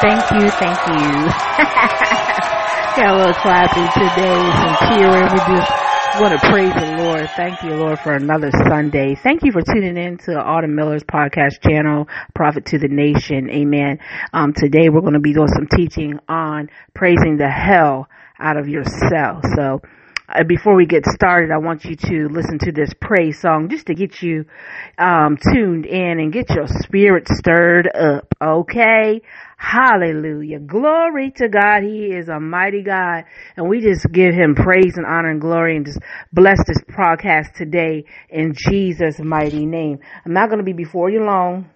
Thank you, thank you. Got a little clapping today, some cheering. We just want to praise the Lord. Thank you, Lord, for another Sunday. Thank you for tuning in to Autumn Miller's podcast channel, Prophet to the Nation. Amen. Um, today we're going to be doing some teaching on praising the hell out of yourself. So, uh, before we get started, I want you to listen to this praise song just to get you um, tuned in and get your spirit stirred up. Okay. Hallelujah. Glory to God. He is a mighty God. And we just give him praise and honor and glory and just bless this podcast today in Jesus' mighty name. I'm not going to be before you long.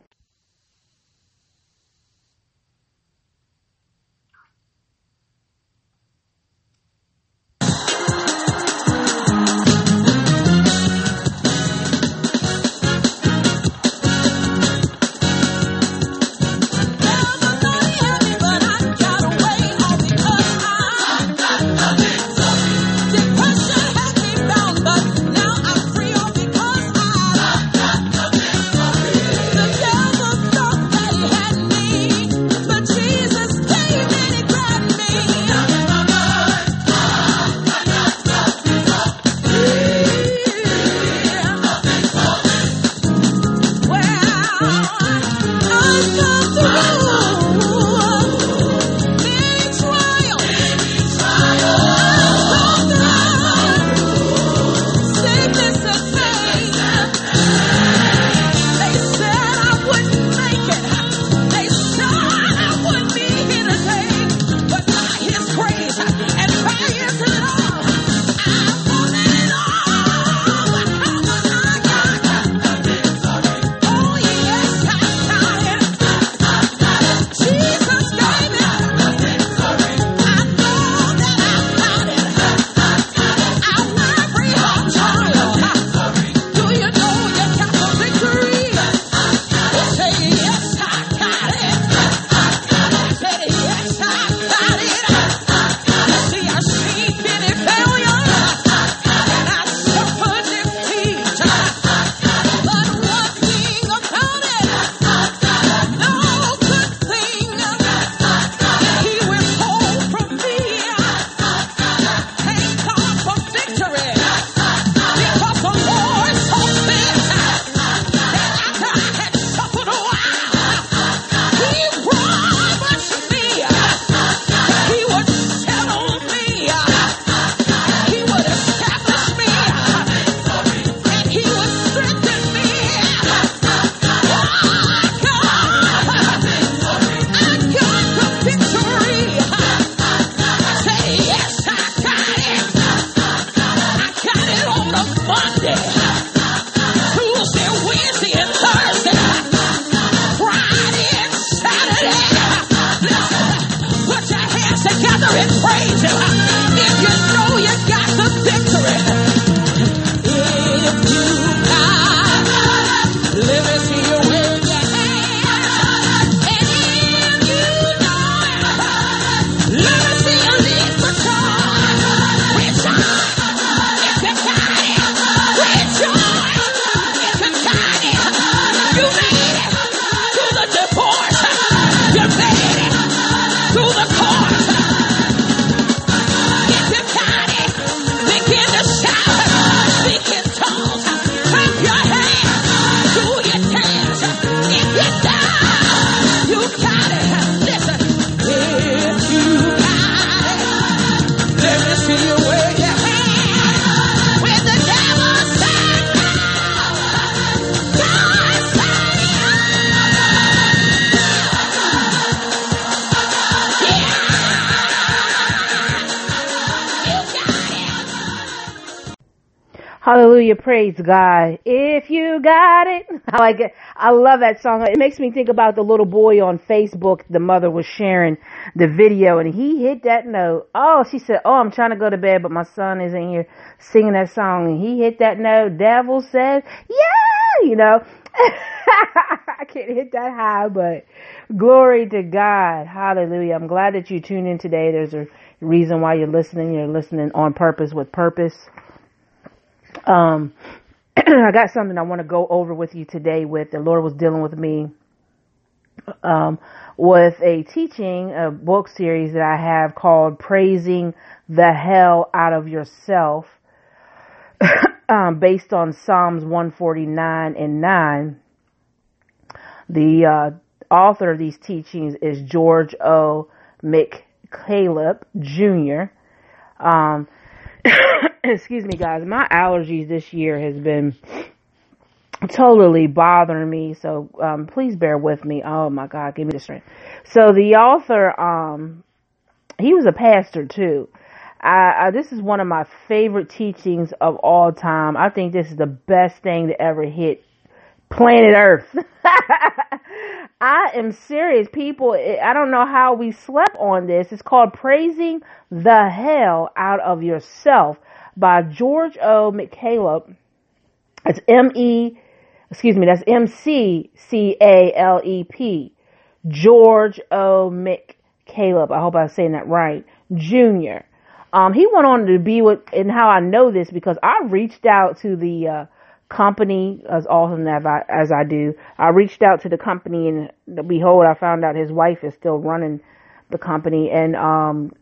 Hallelujah. Praise God. If you got it. I like it. I love that song. It makes me think about the little boy on Facebook. The mother was sharing the video and he hit that note. Oh, she said, Oh, I'm trying to go to bed, but my son is in here singing that song and he hit that note. Devil says, yeah, you know. I can't hit that high, but glory to God. Hallelujah. I'm glad that you tuned in today. There's a reason why you're listening. You're listening on purpose with purpose. Um, I got something I want to go over with you today with the Lord was dealing with me um, with a teaching, a book series that I have called Praising the Hell Out of Yourself, um, based on Psalms 149 and 9. The uh, author of these teachings is George O. McCalep Jr. Um, excuse me, guys. My allergies this year has been totally bothering me. So um, please bear with me. Oh my God, give me the strength. So the author, um, he was a pastor too. I, I, this is one of my favorite teachings of all time. I think this is the best thing to ever hit planet Earth. I am serious, people. I don't know how we slept on this. It's called Praising the Hell Out of Yourself by George O. McCalep. It's M E excuse me, that's M C C A L E P, George O. McCalep. I hope I'm saying that right. Junior. Um, he went on to be with, and how I know this because I reached out to the uh, company as awesome as I, as I do. I reached out to the company, and behold, I found out his wife is still running the company, and um,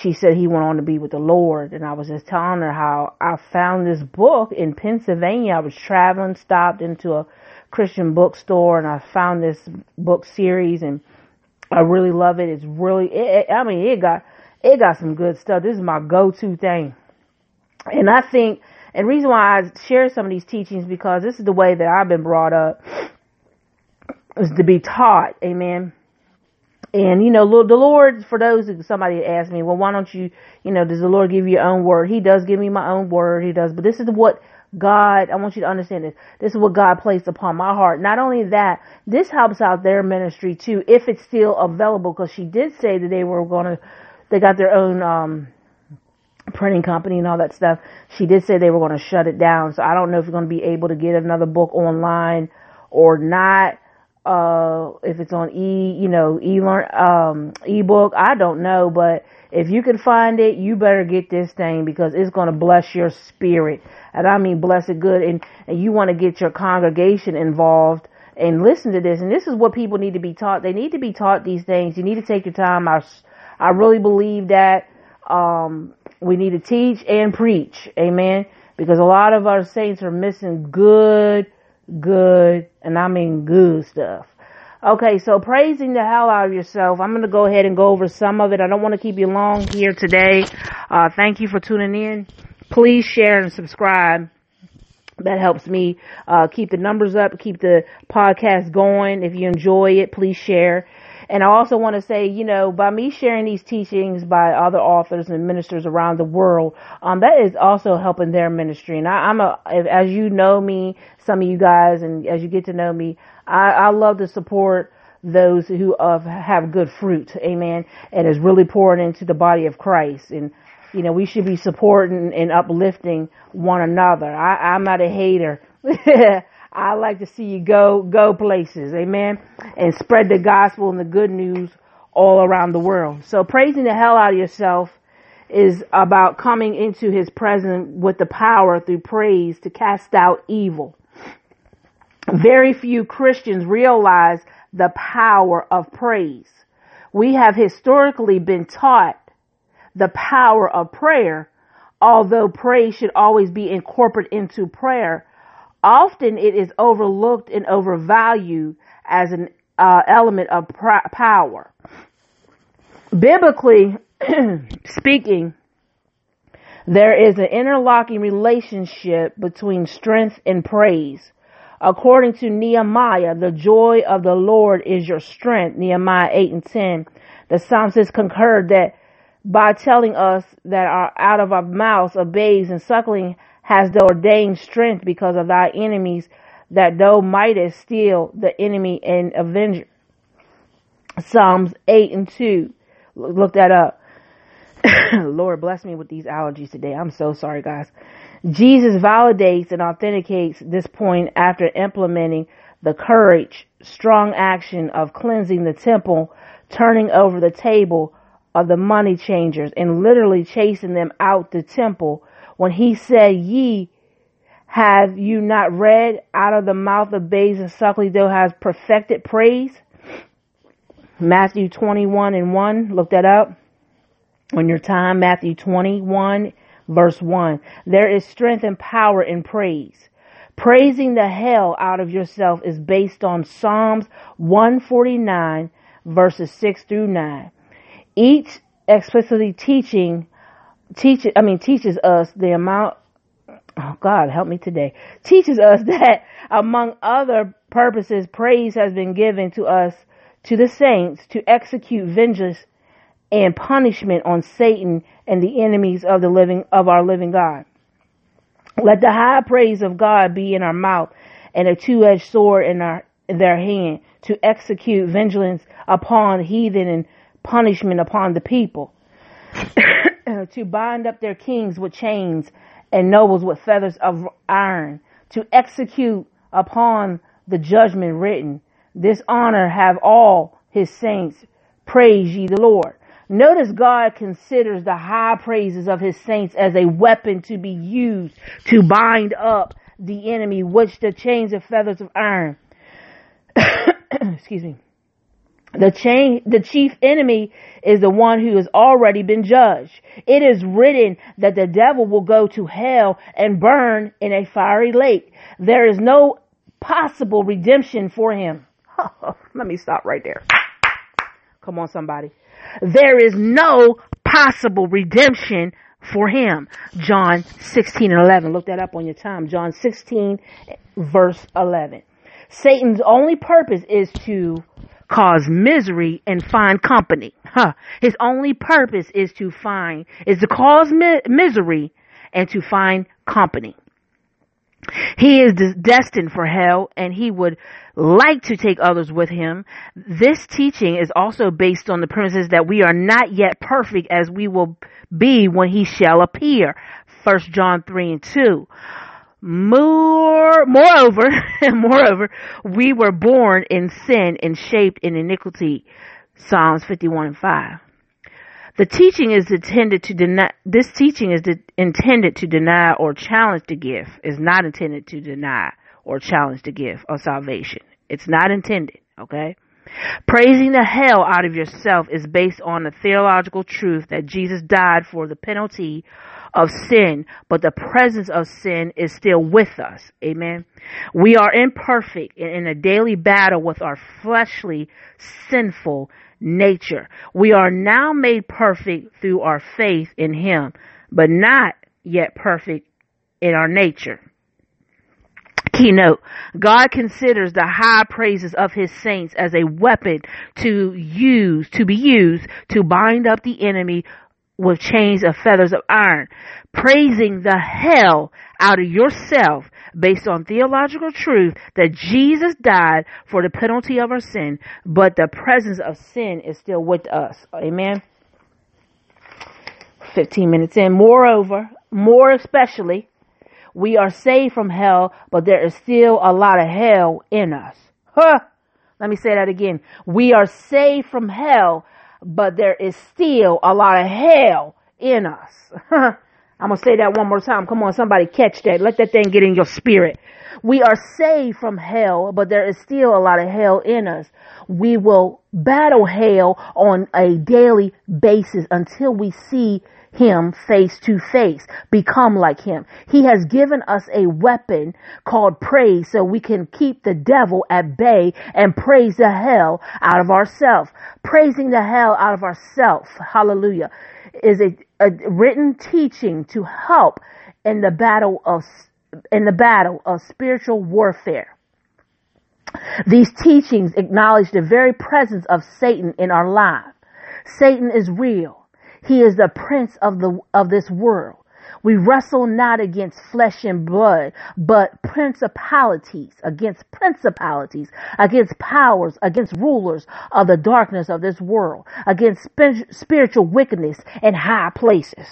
she said he went on to be with the Lord. And I was just telling her how I found this book in Pennsylvania. I was traveling, stopped into a Christian bookstore, and I found this book series, and I really love it. It's really, it, I mean, it got, it got some good stuff. This is my go-to thing. And I think, and reason why I share some of these teachings because this is the way that I've been brought up is to be taught. Amen. And you know, the Lord, for those somebody asked me, well, why don't you, you know, does the Lord give you your own word? He does give me my own word. He does, but this is what God, I want you to understand this. This is what God placed upon my heart. Not only that, this helps out their ministry too, if it's still available, because she did say that they were going to, they got their own, um, printing company and all that stuff. She did say they were going to shut it down. So I don't know if you're going to be able to get another book online or not uh, if it's on e, you know, e learn, um, ebook, I don't know, but if you can find it, you better get this thing because it's going to bless your spirit. And I mean, bless it good. And, and you want to get your congregation involved and listen to this. And this is what people need to be taught. They need to be taught these things. You need to take your time. I, I really believe that, um, we need to teach and preach. Amen. Because a lot of our saints are missing good, good, and I mean good stuff. Okay, so praising the hell out of yourself. I'm going to go ahead and go over some of it. I don't want to keep you long here today. Uh, thank you for tuning in. Please share and subscribe. That helps me uh, keep the numbers up, keep the podcast going. If you enjoy it, please share. And I also want to say, you know, by me sharing these teachings by other authors and ministers around the world, um, that is also helping their ministry. And I, am a, as you know me, some of you guys, and as you get to know me, I, I love to support those who uh, have good fruit, amen, and is really pouring into the body of Christ. And you know, we should be supporting and uplifting one another. I, I'm not a hater. I like to see you go, go places. Amen. And spread the gospel and the good news all around the world. So praising the hell out of yourself is about coming into his presence with the power through praise to cast out evil. Very few Christians realize the power of praise. We have historically been taught the power of prayer, although praise should always be incorporated into prayer Often it is overlooked and overvalued as an uh, element of pr- power. Biblically speaking, there is an interlocking relationship between strength and praise. According to Nehemiah, the joy of the Lord is your strength. Nehemiah 8 and 10. The psalmist concurred that by telling us that our, out of our mouths of babes and suckling has the ordained strength because of thy enemies, that thou mightest steal the enemy and avenger. Psalms 8 and 2. Look that up. Lord bless me with these allergies today. I'm so sorry, guys. Jesus validates and authenticates this point after implementing the courage, strong action of cleansing the temple, turning over the table of the money changers, and literally chasing them out the temple when he said, Ye have you not read out of the mouth of babes and suckling thou has perfected praise? Matthew 21 and 1. Look that up on your time. Matthew 21 verse 1. There is strength and power in praise. Praising the hell out of yourself is based on Psalms 149 verses 6 through 9. Each explicitly teaching teaches I mean teaches us the amount oh God help me today teaches us that among other purposes praise has been given to us to the saints to execute vengeance and punishment on Satan and the enemies of the living of our living God. Let the high praise of God be in our mouth and a two-edged sword in our in their hand to execute vengeance upon heathen and punishment upon the people. to bind up their kings with chains and nobles with feathers of iron, to execute upon the judgment written. This honor have all his saints. Praise ye the Lord. Notice God considers the high praises of his saints as a weapon to be used to bind up the enemy, which the chains of feathers of iron. Excuse me. The chain, the chief enemy is the one who has already been judged. It is written that the devil will go to hell and burn in a fiery lake. There is no possible redemption for him. Let me stop right there. Come on, somebody. There is no possible redemption for him. John 16 and 11. Look that up on your time. John 16 verse 11. Satan's only purpose is to cause misery and find company. Huh. His only purpose is to find, is to cause mi- misery and to find company. He is destined for hell and he would like to take others with him. This teaching is also based on the premises that we are not yet perfect as we will be when he shall appear. 1 John 3 and 2. More, moreover, moreover, we were born in sin and shaped in iniquity. Psalms 51 and 5. The teaching is intended to deny, this teaching is de- intended to deny or challenge the gift, is not intended to deny or challenge the gift of salvation. It's not intended, okay? Praising the hell out of yourself is based on the theological truth that Jesus died for the penalty of sin, but the presence of sin is still with us. Amen. We are imperfect and in a daily battle with our fleshly, sinful nature. We are now made perfect through our faith in Him, but not yet perfect in our nature. Keynote. God considers the high praises of his saints as a weapon to use, to be used to bind up the enemy with chains of feathers of iron. Praising the hell out of yourself based on theological truth that Jesus died for the penalty of our sin, but the presence of sin is still with us. Amen. 15 minutes in. Moreover, more especially, we are saved from hell, but there is still a lot of hell in us. Huh. Let me say that again. We are saved from hell, but there is still a lot of hell in us. I'm going to say that one more time. Come on, somebody catch that. Let that thing get in your spirit. We are saved from hell, but there is still a lot of hell in us. We will battle hell on a daily basis until we see him face to face, become like him. He has given us a weapon called praise so we can keep the devil at bay and praise the hell out of ourselves. Praising the hell out of ourselves. Hallelujah. Is a, a written teaching to help in the battle of in the battle of spiritual warfare. These teachings acknowledge the very presence of Satan in our life. Satan is real. He is the prince of the of this world. We wrestle not against flesh and blood, but principalities, against principalities, against powers, against rulers of the darkness of this world, against spiritual wickedness in high places.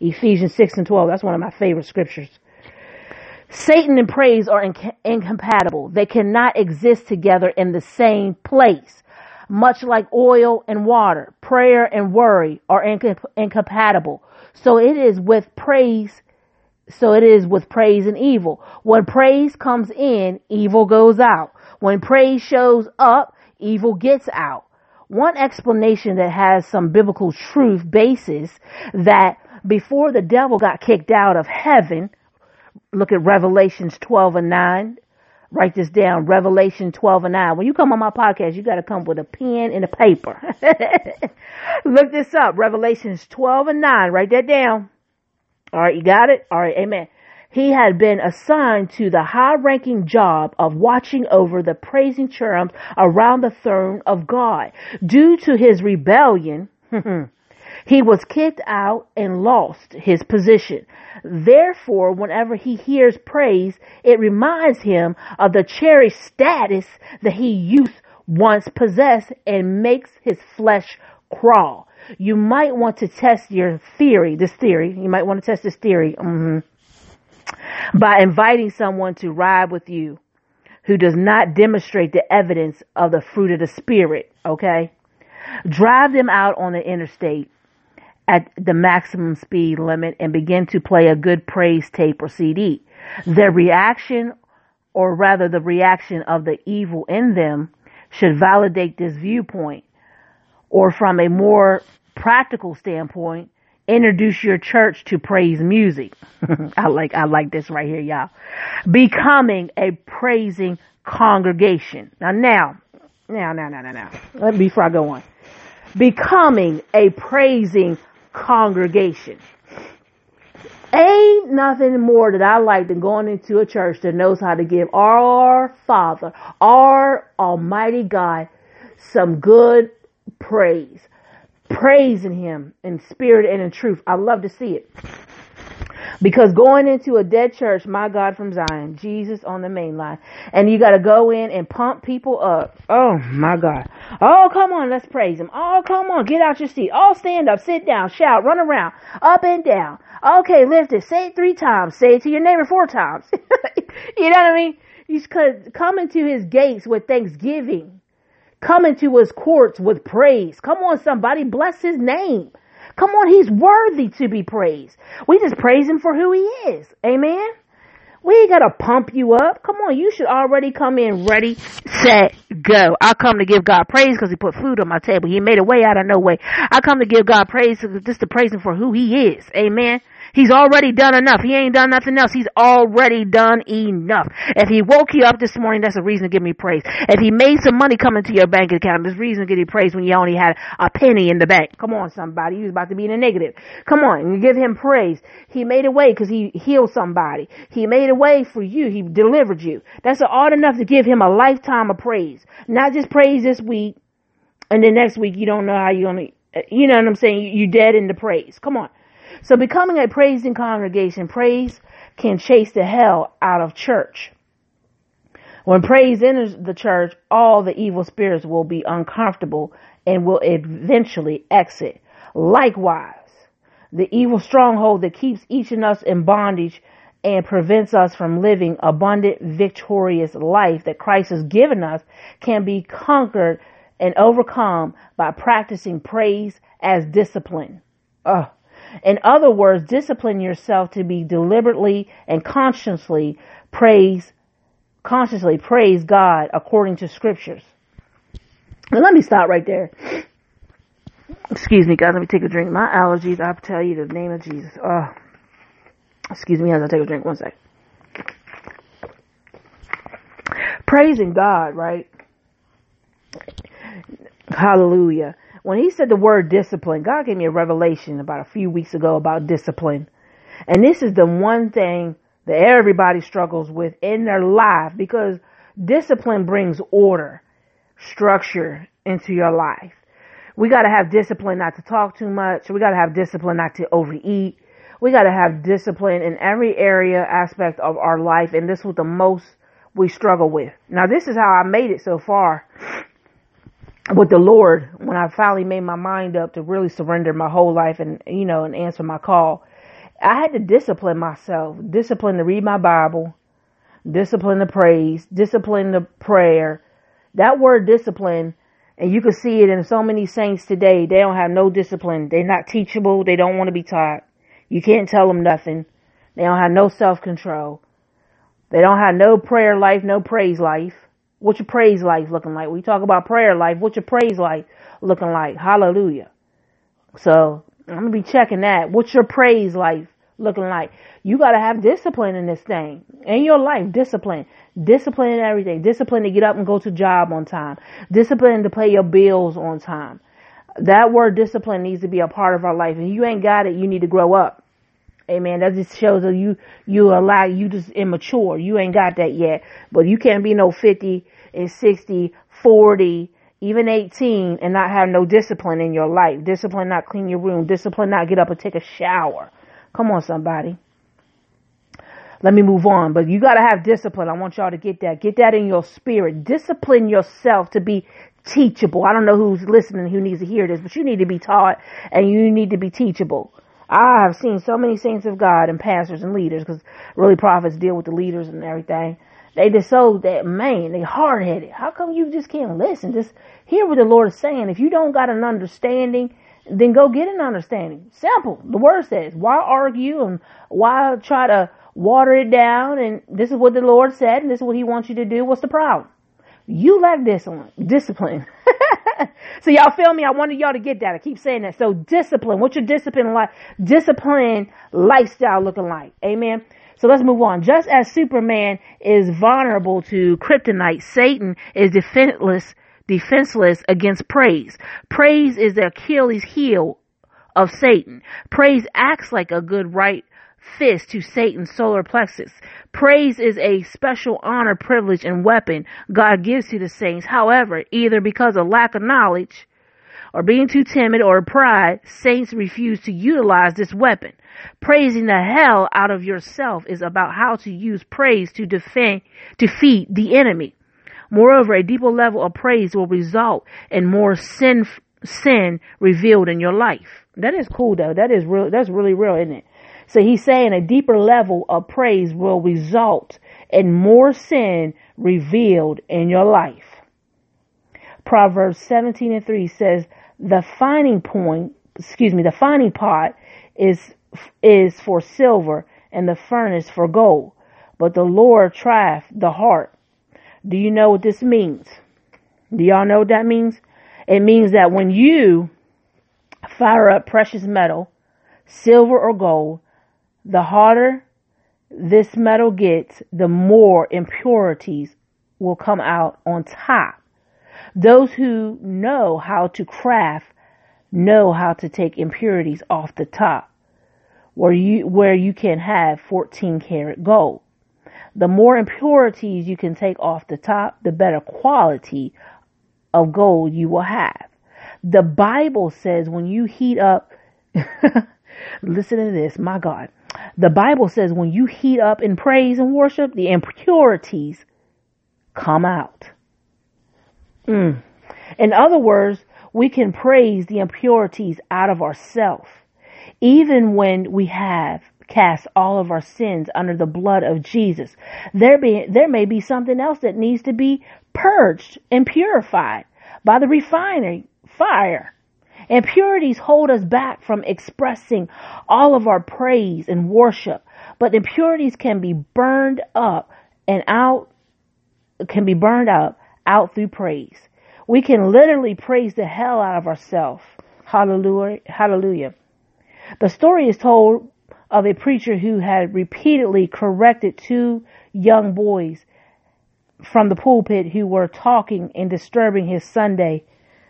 Ephesians 6 and 12. That's one of my favorite scriptures. Satan and praise are inc- incompatible. They cannot exist together in the same place. Much like oil and water, prayer and worry are inc- incompatible. So it is with praise. So it is with praise and evil. When praise comes in, evil goes out. When praise shows up, evil gets out. one explanation that has some biblical truth basis that before the devil got kicked out of heaven, look at Revelations 12 and 9. Write this down, Revelation 12 and 9. When you come on my podcast, you got to come with a pen and a paper. look this up, Revelations 12 and 9. Write that down. All right, you got it? All right, amen he had been assigned to the high ranking job of watching over the praising cherubs around the throne of God. Due to his rebellion, hmm, he was kicked out and lost his position. Therefore, whenever he hears praise, it reminds him of the cherished status that he used once possessed and makes his flesh crawl. You might want to test your theory, this theory. You might want to test this theory. Mm-hmm by inviting someone to ride with you who does not demonstrate the evidence of the fruit of the spirit, okay? Drive them out on the interstate at the maximum speed limit and begin to play a good praise tape or CD. Their reaction, or rather the reaction of the evil in them, should validate this viewpoint. Or from a more practical standpoint, introduce your church to praise music. I like I like this right here, y'all. Becoming a praising congregation. Now now, now now now now now. Before I go on. Becoming a praising congregation. Ain't nothing more that I like than going into a church that knows how to give our Father, our Almighty God, some good praise praising him in spirit and in truth. I love to see it. Because going into a dead church, my God from Zion, Jesus on the main line, and you got to go in and pump people up. Oh my God. Oh, come on, let's praise him. Oh, come on, get out your seat. Oh, stand up, sit down, shout, run around, up and down. Okay, lift it. Say it three times. Say it to your neighbor four times. you know what I mean? You could come into his gates with thanksgiving Come into his courts with praise. Come on, somebody, bless his name. Come on, he's worthy to be praised. We just praise him for who he is. Amen. We ain't gotta pump you up. Come on, you should already come in ready, set, go. I come to give God praise because He put food on my table. He made a way out of no way. I come to give God praise just to praise Him for who He is. Amen. He's already done enough. He ain't done nothing else. He's already done enough. If he woke you up this morning, that's a reason to give me praise. If he made some money come into your bank account, there's reason to give you praise when you only had a penny in the bank. Come on, somebody. You was about to be in the negative. Come on, you give him praise. He made a way because he healed somebody. He made a way for you. He delivered you. That's odd enough to give him a lifetime of praise. Not just praise this week, and then next week you don't know how you're gonna, you know what I'm saying? You dead in the praise. Come on. So becoming a praising congregation, praise can chase the hell out of church. When praise enters the church, all the evil spirits will be uncomfortable and will eventually exit. Likewise, the evil stronghold that keeps each of us in bondage and prevents us from living abundant, victorious life that Christ has given us can be conquered and overcome by practicing praise as discipline. Ugh. In other words, discipline yourself to be deliberately and consciously praise, consciously praise God according to scriptures. Now let me stop right there. Excuse me, guys. Let me take a drink. My allergies, I tell you the name of Jesus. Oh, excuse me as I take a drink. One sec. Praising God, right? Hallelujah when he said the word discipline, God gave me a revelation about a few weeks ago about discipline. And this is the one thing that everybody struggles with in their life because discipline brings order, structure into your life. We got to have discipline not to talk too much. We got to have discipline not to overeat. We got to have discipline in every area aspect of our life. And this was the most we struggle with. Now, this is how I made it so far with the Lord when I finally made my mind up to really surrender my whole life and you know and answer my call. I had to discipline myself, discipline to read my Bible, discipline to praise, discipline to prayer. That word discipline, and you can see it in so many saints today. They don't have no discipline. They're not teachable. They don't want to be taught. You can't tell them nothing. They don't have no self control. They don't have no prayer life, no praise life. What's your praise life looking like? We talk about prayer life. What's your praise life looking like? Hallelujah. So I'm gonna be checking that. What's your praise life looking like? You gotta have discipline in this thing. In your life, discipline. Discipline in everything. Discipline to get up and go to job on time. Discipline to pay your bills on time. That word discipline needs to be a part of our life. And you ain't got it, you need to grow up. Amen. That just shows that you, you allow, you just immature. You ain't got that yet. But you can't be no 50 and 60, 40, even 18 and not have no discipline in your life. Discipline not clean your room. Discipline not get up and take a shower. Come on, somebody. Let me move on. But you got to have discipline. I want y'all to get that. Get that in your spirit. Discipline yourself to be teachable. I don't know who's listening who needs to hear this, but you need to be taught and you need to be teachable. I have seen so many saints of God and pastors and leaders because really prophets deal with the leaders and everything. They just so that man, they hard headed. How come you just can't listen? Just hear what the Lord is saying. If you don't got an understanding, then go get an understanding. Simple. The word says, why argue and why try to water it down? And this is what the Lord said, and this is what He wants you to do. What's the problem? You lack discipline. Discipline. so y'all feel me? I wanted y'all to get that. I keep saying that. So discipline. What's your discipline like? Discipline lifestyle looking like? Amen. So let's move on. Just as Superman is vulnerable to kryptonite, Satan is defenseless, defenseless against praise. Praise is the Achilles heel of Satan. Praise acts like a good right fist to Satan's solar plexus. Praise is a special honor, privilege, and weapon God gives to the saints. However, either because of lack of knowledge or being too timid or pride, saints refuse to utilize this weapon. Praising the hell out of yourself is about how to use praise to defend, defeat the enemy. Moreover, a deeper level of praise will result in more sin, sin revealed in your life. That is cool though. That is real. That's really real, isn't it? So he's saying a deeper level of praise will result in more sin revealed in your life. Proverbs 17 and 3 says, the finding point, excuse me, the finding pot is, is for silver and the furnace for gold, but the Lord trieth the heart. Do you know what this means? Do y'all know what that means? It means that when you fire up precious metal, silver or gold, the harder this metal gets, the more impurities will come out on top. Those who know how to craft know how to take impurities off the top where you, where you can have 14 karat gold. The more impurities you can take off the top, the better quality of gold you will have. The Bible says when you heat up, listen to this, my God. The Bible says when you heat up in praise and worship, the impurities come out. Mm. In other words, we can praise the impurities out of ourselves, even when we have cast all of our sins under the blood of Jesus. There be, there may be something else that needs to be purged and purified by the refining fire. Impurities hold us back from expressing all of our praise and worship, but impurities can be burned up and out, can be burned up out through praise. We can literally praise the hell out of ourselves. Hallelujah. Hallelujah. The story is told of a preacher who had repeatedly corrected two young boys from the pulpit who were talking and disturbing his Sunday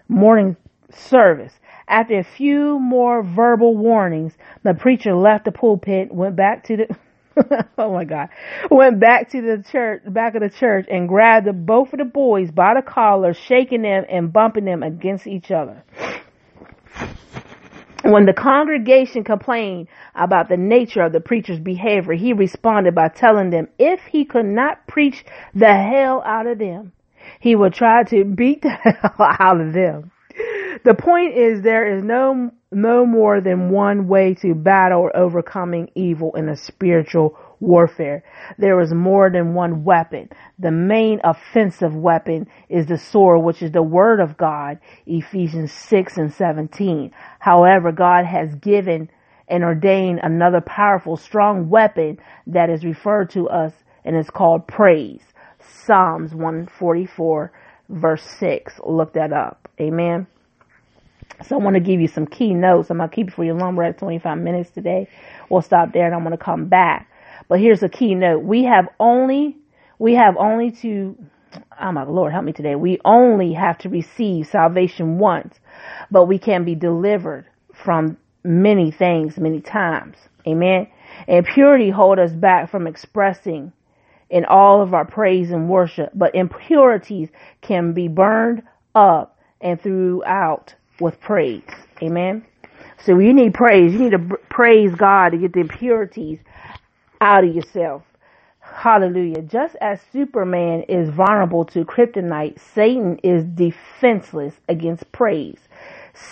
morning service. After a few more verbal warnings, the preacher left the pulpit, went back to the oh my God, went back to the church, back of the church, and grabbed the, both of the boys by the collar, shaking them and bumping them against each other. When the congregation complained about the nature of the preacher's behavior, he responded by telling them if he could not preach the hell out of them, he would try to beat the hell out of them the point is there is no no more than one way to battle or overcoming evil in a spiritual warfare. There is more than one weapon. The main offensive weapon is the sword, which is the word of God, Ephesians 6 and 17. However, God has given and ordained another powerful, strong weapon that is referred to us and is called praise. Psalms 144 verse 6. Look that up. Amen. So I want to give you some key notes. I'm going to keep it for you long. We're at 25 minutes today. We'll stop there and I'm going to come back. But here's a key note. We have only, we have only to, oh my Lord, help me today. We only have to receive salvation once, but we can be delivered from many things many times. Amen. And purity hold us back from expressing in all of our praise and worship, but impurities can be burned up and throughout with praise. Amen. So you need praise. You need to praise God to get the impurities out of yourself. Hallelujah. Just as Superman is vulnerable to kryptonite, Satan is defenseless against praise.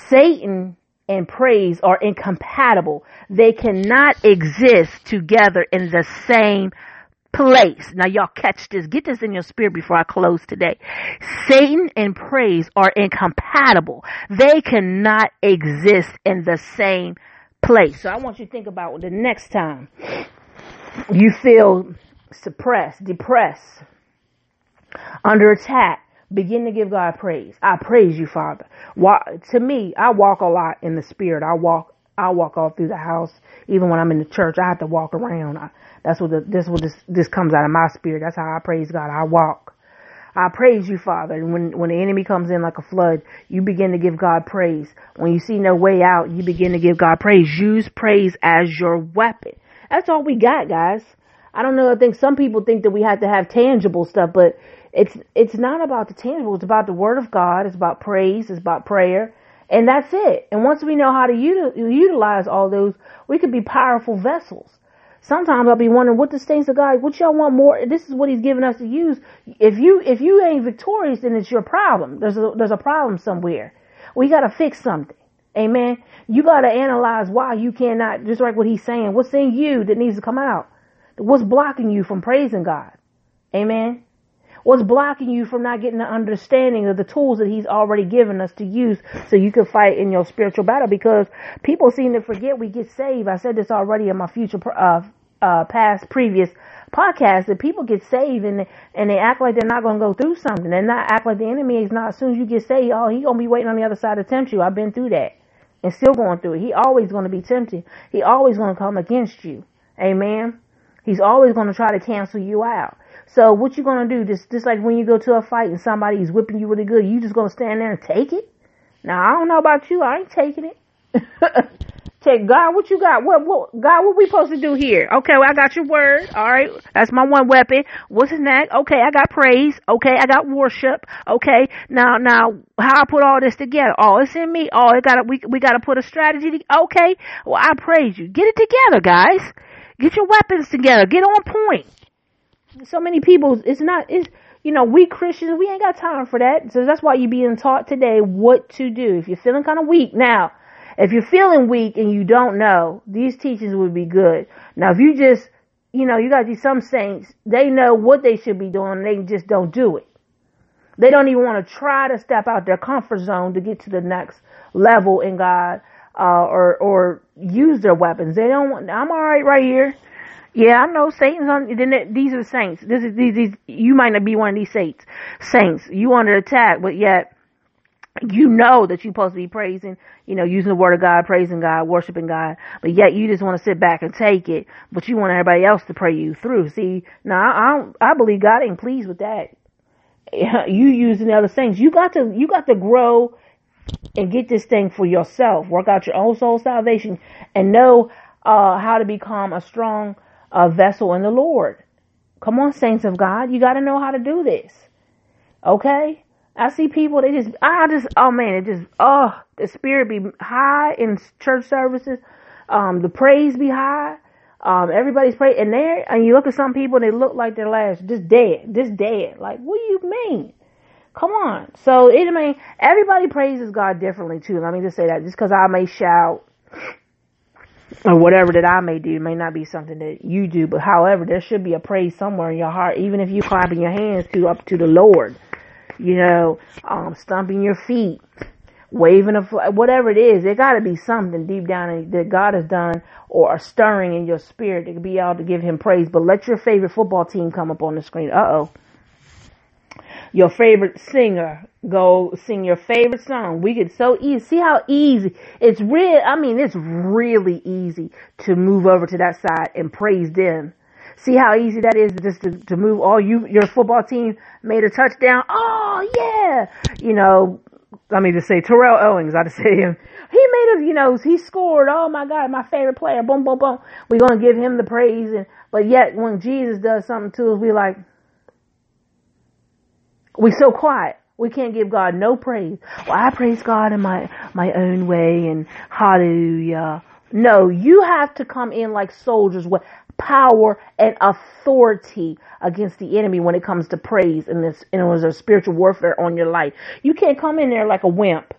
Satan and praise are incompatible. They cannot exist together in the same place. Now y'all catch this. Get this in your spirit before I close today. Satan and praise are incompatible. They cannot exist in the same place. So I want you to think about the next time you feel suppressed, depressed, under attack, begin to give God praise. I praise you, Father. To me, I walk a lot in the spirit. I walk, I walk all through the house. Even when I'm in the church, I have to walk around. I, that's what the, this what this this comes out of my spirit. That's how I praise God. I walk. I praise you, Father. And when when the enemy comes in like a flood, you begin to give God praise. When you see no way out, you begin to give God praise. Use praise as your weapon. That's all we got, guys. I don't know. I think some people think that we have to have tangible stuff, but it's it's not about the tangible. It's about the Word of God. It's about praise. It's about prayer, and that's it. And once we know how to util- utilize all those, we could be powerful vessels. Sometimes I'll be wondering what the saints of God, what y'all want more? This is what He's giving us to use. If you if you ain't victorious, then it's your problem. There's a there's a problem somewhere. We got to fix something. Amen. You got to analyze why you cannot. Just like what He's saying. What's in you that needs to come out? What's blocking you from praising God? Amen. What's blocking you from not getting the understanding of the tools that He's already given us to use so you can fight in your spiritual battle? Because people seem to forget we get saved. I said this already in my future, uh, uh, past previous podcast that people get saved and and they act like they're not going to go through something. They're not act like the enemy is not. As soon as you get saved, oh, he gonna be waiting on the other side to tempt you. I've been through that and still going through it. He always going to be tempting. He always going to come against you. Amen. He's always going to try to cancel you out. So what you gonna do? Just just like when you go to a fight and somebody's whipping you really good, you just gonna stand there and take it? Now I don't know about you, I ain't taking it. Take God, what you got? What what God? What we supposed to do here? Okay, well, I got your word. All right, that's my one weapon. What's his next? Okay, I got praise. Okay, I got worship. Okay, now now how I put all this together? Oh, it's in me. Oh, it got we we got to put a strategy. To, okay, well I praise you. Get it together, guys. Get your weapons together. Get on point so many people, it's not, it's, you know, we Christians, we ain't got time for that. So that's why you're being taught today what to do. If you're feeling kind of weak now, if you're feeling weak and you don't know, these teachings would be good. Now, if you just, you know, you got these some saints, they know what they should be doing, they just don't do it. They don't even want to try to step out their comfort zone to get to the next level in God, uh, or, or use their weapons. They don't want, I'm alright right here. Yeah, I know Satan's on. Then these are saints. This is these, these. You might not be one of these saints. Saints, you under attack, but yet you know that you're supposed to be praising, you know, using the word of God, praising God, worshiping God, but yet you just want to sit back and take it, but you want everybody else to pray you through. See, now I don't, I believe God ain't pleased with that. You using the other saints. You got to, you got to grow and get this thing for yourself. Work out your own soul salvation and know uh, how to become a strong a vessel in the Lord. Come on, saints of God. You got to know how to do this. Okay? I see people, they just, I just, oh man, it just, oh, the spirit be high in church services. Um, the praise be high. Um, everybody's praying, and there, and you look at some people, they look like they're last, just dead, just dead. Like, what do you mean? Come on. So, it I mean, everybody praises God differently too. Let me just say that. Just because I may shout, or whatever that I may do may not be something that you do, but however, there should be a praise somewhere in your heart, even if you clapping your hands to up to the Lord, you know, um, stomping your feet, waving a flag, whatever it is, there got to be something deep down that God has done or a stirring in your spirit to be able to give Him praise. But let your favorite football team come up on the screen. Uh oh, your favorite singer. Go sing your favorite song. We get so easy. See how easy it's real. I mean, it's really easy to move over to that side and praise them. See how easy that is just to, to move all you, your football team made a touchdown. Oh yeah. You know, I mean to say Terrell Owens, I just say him. He made a, you know, he scored. Oh my God, my favorite player. Boom, boom, boom. We're going to give him the praise. And, but yet when Jesus does something to us, we like, we so quiet. We can't give God no praise. Well, I praise God in my, my own way and hallelujah. No, you have to come in like soldiers with power and authority against the enemy when it comes to praise and this, and it was a spiritual warfare on your life. You can't come in there like a wimp.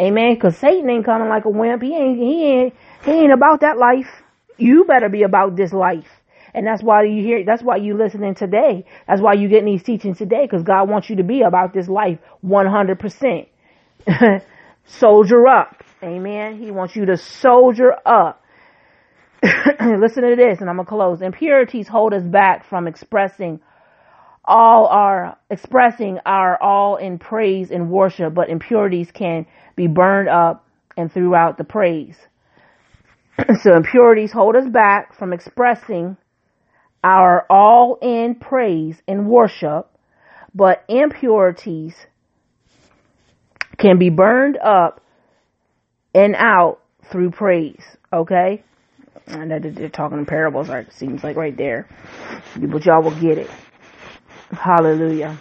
Amen. Cause Satan ain't coming like a wimp. He ain't, he ain't, he ain't about that life. You better be about this life. And that's why you hear, that's why you listening today. That's why you getting these teachings today. Cause God wants you to be about this life 100%. soldier up. Amen. He wants you to soldier up. Listen to this and I'm going to close. Impurities hold us back from expressing all our, expressing our all in praise and worship, but impurities can be burned up and throughout the praise. so impurities hold us back from expressing our all in praise and worship, but impurities can be burned up and out through praise. Okay? I And they're talking in parables, right? Seems like right there. But y'all will get it. Hallelujah.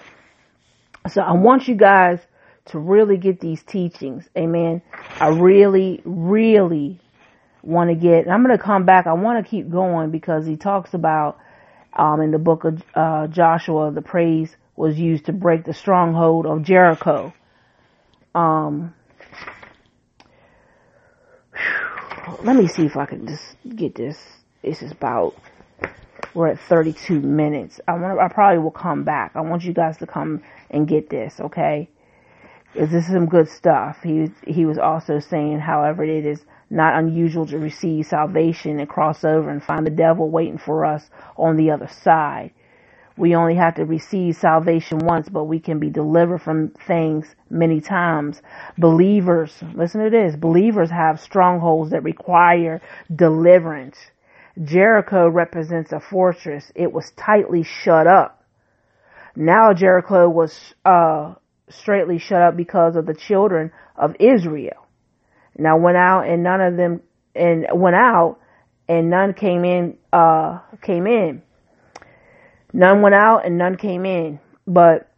So I want you guys to really get these teachings. Amen. I really, really want to get, I'm going to come back. I want to keep going because he talks about um, in the book of uh, Joshua, the praise was used to break the stronghold of Jericho. Um, let me see if I can just get this. This is about we're at 32 minutes. I want. I probably will come back. I want you guys to come and get this, okay? Because this is some good stuff. He he was also saying, however, it is not unusual to receive salvation and cross over and find the devil waiting for us on the other side. We only have to receive salvation once, but we can be delivered from things many times. Believers, listen to this, believers have strongholds that require deliverance. Jericho represents a fortress. It was tightly shut up. Now Jericho was, uh, straightly shut up because of the children of Israel. Now went out and none of them and went out and none came in uh came in. None went out and none came in. But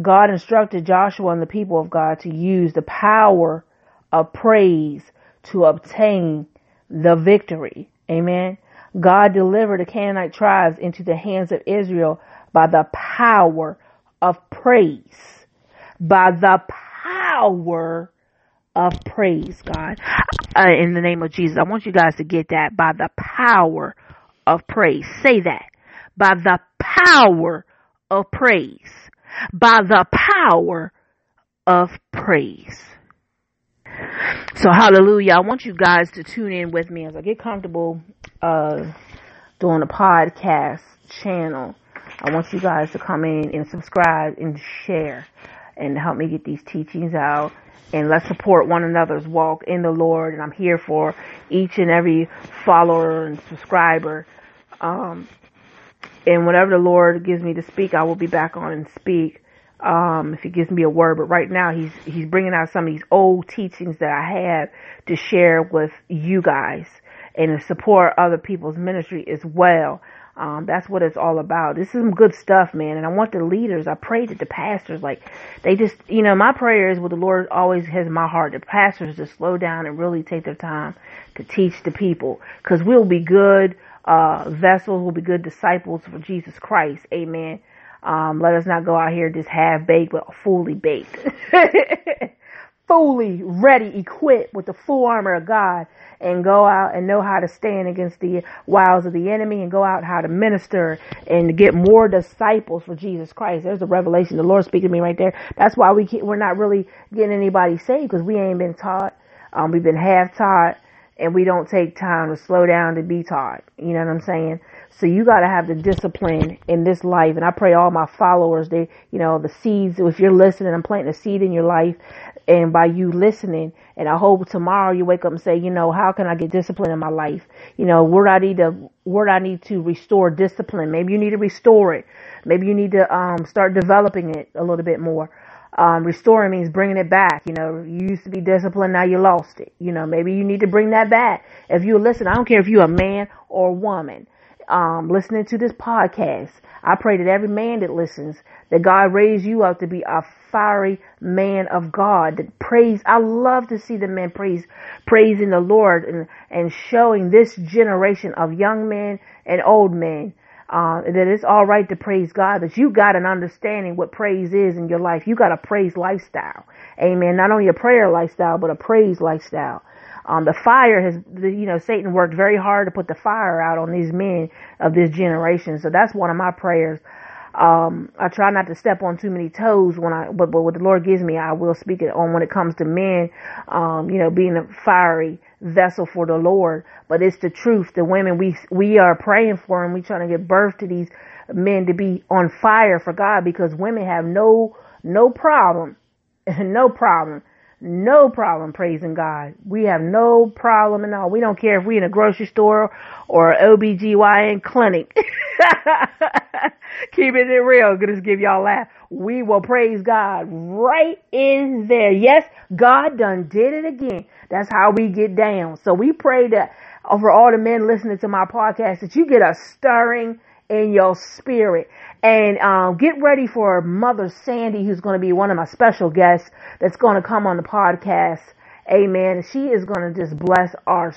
God instructed Joshua and the people of God to use the power of praise to obtain the victory. Amen. God delivered the Canaanite tribes into the hands of Israel by the power of praise. By the power of praise, God. Uh, in the name of Jesus, I want you guys to get that by the power of praise. Say that. By the power of praise. By the power of praise. So hallelujah. I want you guys to tune in with me as I get comfortable uh doing a podcast channel. I want you guys to come in and subscribe and share and help me get these teachings out and let's support one another's walk in the Lord. And I'm here for each and every follower and subscriber. Um, and whenever the Lord gives me to speak, I will be back on and speak. Um, if He gives me a word, but right now He's He's bringing out some of these old teachings that I have to share with you guys and to support other people's ministry as well. Um, that's what it's all about. This is some good stuff, man. And I want the leaders, I pray that the pastors, like, they just, you know, my prayer is what the Lord always has in my heart, the pastors to slow down and really take their time to teach the people. Cause we'll be good, uh, vessels, we'll be good disciples for Jesus Christ. Amen. Um, let us not go out here just half baked, but fully baked. fully ready, equipped with the full armor of God and go out and know how to stand against the wiles of the enemy and go out how to minister and get more disciples for Jesus Christ. There's a revelation. The Lord speaking to me right there. That's why we we're not really getting anybody saved because we ain't been taught. Um, we've been half taught and we don't take time to slow down to be taught. You know what I'm saying? So you got to have the discipline in this life. And I pray all my followers, they, you know, the seeds, if you're listening, I'm planting a seed in your life. And by you listening, and I hope tomorrow you wake up and say, you know, how can I get discipline in my life? You know, where I need to, where I need to restore discipline? Maybe you need to restore it. Maybe you need to, um, start developing it a little bit more. Um, restoring means bringing it back. You know, you used to be disciplined, now you lost it. You know, maybe you need to bring that back. If you listen, I don't care if you're a man or a woman um, listening to this podcast. I pray that every man that listens, that God raise you up to be a fiery man of God that praise. I love to see the men praise, praising the Lord and, and showing this generation of young men and old men uh, that it's all right to praise God, that you got an understanding what praise is in your life. You got a praise lifestyle. Amen. Not only a prayer lifestyle, but a praise lifestyle. Um, the fire has, you know, Satan worked very hard to put the fire out on these men of this generation. So that's one of my prayers. Um, I try not to step on too many toes when I, but, but what the Lord gives me, I will speak it on when it comes to men, um, you know, being a fiery vessel for the Lord. But it's the truth. The women we, we are praying for and we trying to give birth to these men to be on fire for God because women have no, no problem, no problem no problem praising God. We have no problem at all. We don't care if we're in a grocery store or OBGYN clinic. Keeping it real. Gonna just give y'all a laugh. We will praise God right in there. Yes, God done did it again. That's how we get down. So we pray that for all the men listening to my podcast that you get a stirring in your spirit. And um, get ready for Mother Sandy, who's going to be one of my special guests that's going to come on the podcast. Amen. She is going to just bless our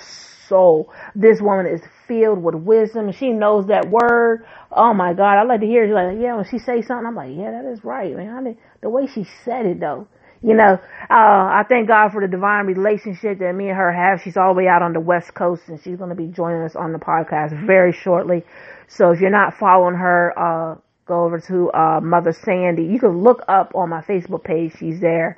soul. This woman is filled with wisdom. She knows that word. Oh my God. I like to hear it. like, yeah, when she say something, I'm like, yeah, that is right, man. the way she said it though. You know, uh, I thank God for the divine relationship that me and her have. She's all the way out on the West Coast and she's going to be joining us on the podcast very shortly. So if you're not following her, uh, go over to uh, Mother Sandy. You can look up on my Facebook page. She's there,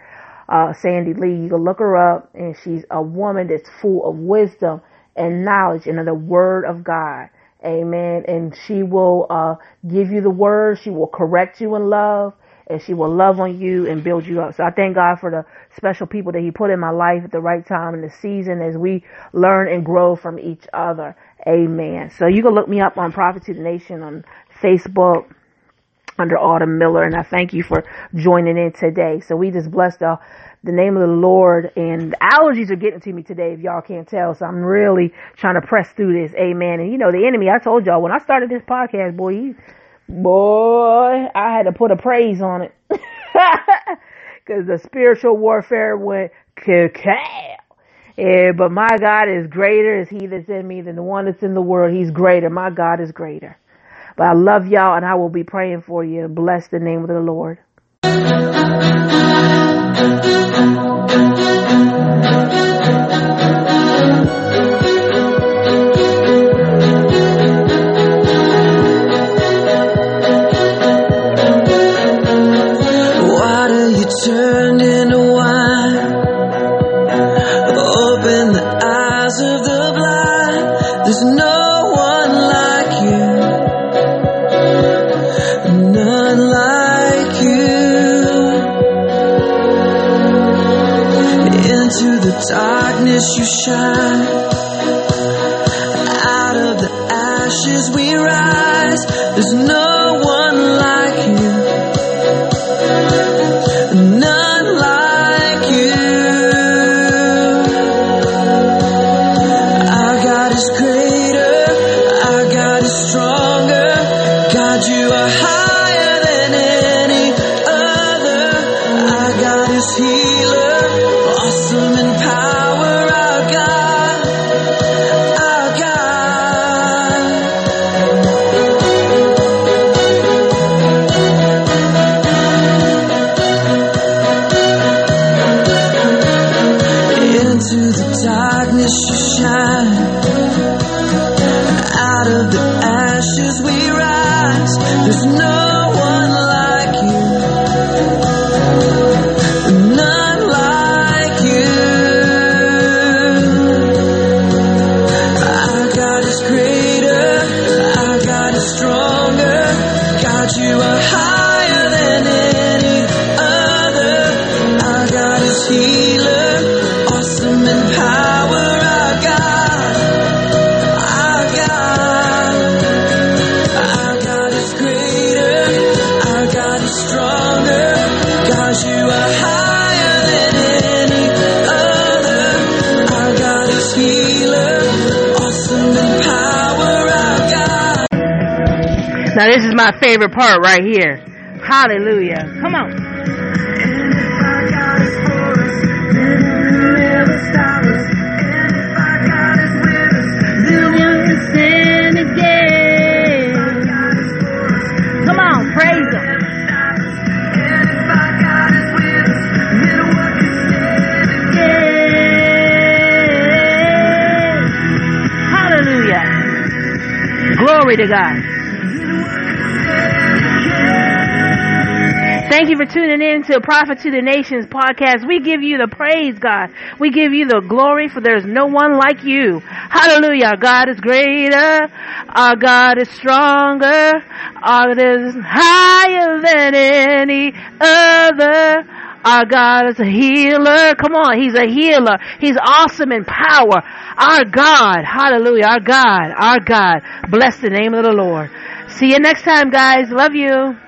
uh, Sandy Lee. You can look her up, and she's a woman that's full of wisdom and knowledge and the Word of God. Amen. And she will uh, give you the word. She will correct you in love, and she will love on you and build you up. So I thank God for the special people that He put in my life at the right time in the season as we learn and grow from each other. Amen. So you can look me up on Prophet to the Nation on Facebook under Autumn Miller, and I thank you for joining in today. So we just bless the the name of the Lord, and the allergies are getting to me today. If y'all can't tell, so I'm really trying to press through this. Amen. And you know the enemy. I told y'all when I started this podcast, boy, he, boy, I had to put a praise on it because the spiritual warfare went cacao. Yeah, but my God is greater is he that's in me than the one that's in the world. He's greater. My God is greater. But I love y'all and I will be praying for you. Bless the name of the Lord. you shine. Now this is my favorite part right here. Hallelujah. Come on. Come on, praise him. Hallelujah. Glory to God. Thank you for tuning in to Prophet to the Nations podcast. We give you the praise, God. We give you the glory for there's no one like you. Hallelujah. Our God is greater. Our God is stronger. Our God is higher than any other. Our God is a healer. Come on. He's a healer. He's awesome in power. Our God. Hallelujah. Our God. Our God. Bless the name of the Lord. See you next time, guys. Love you.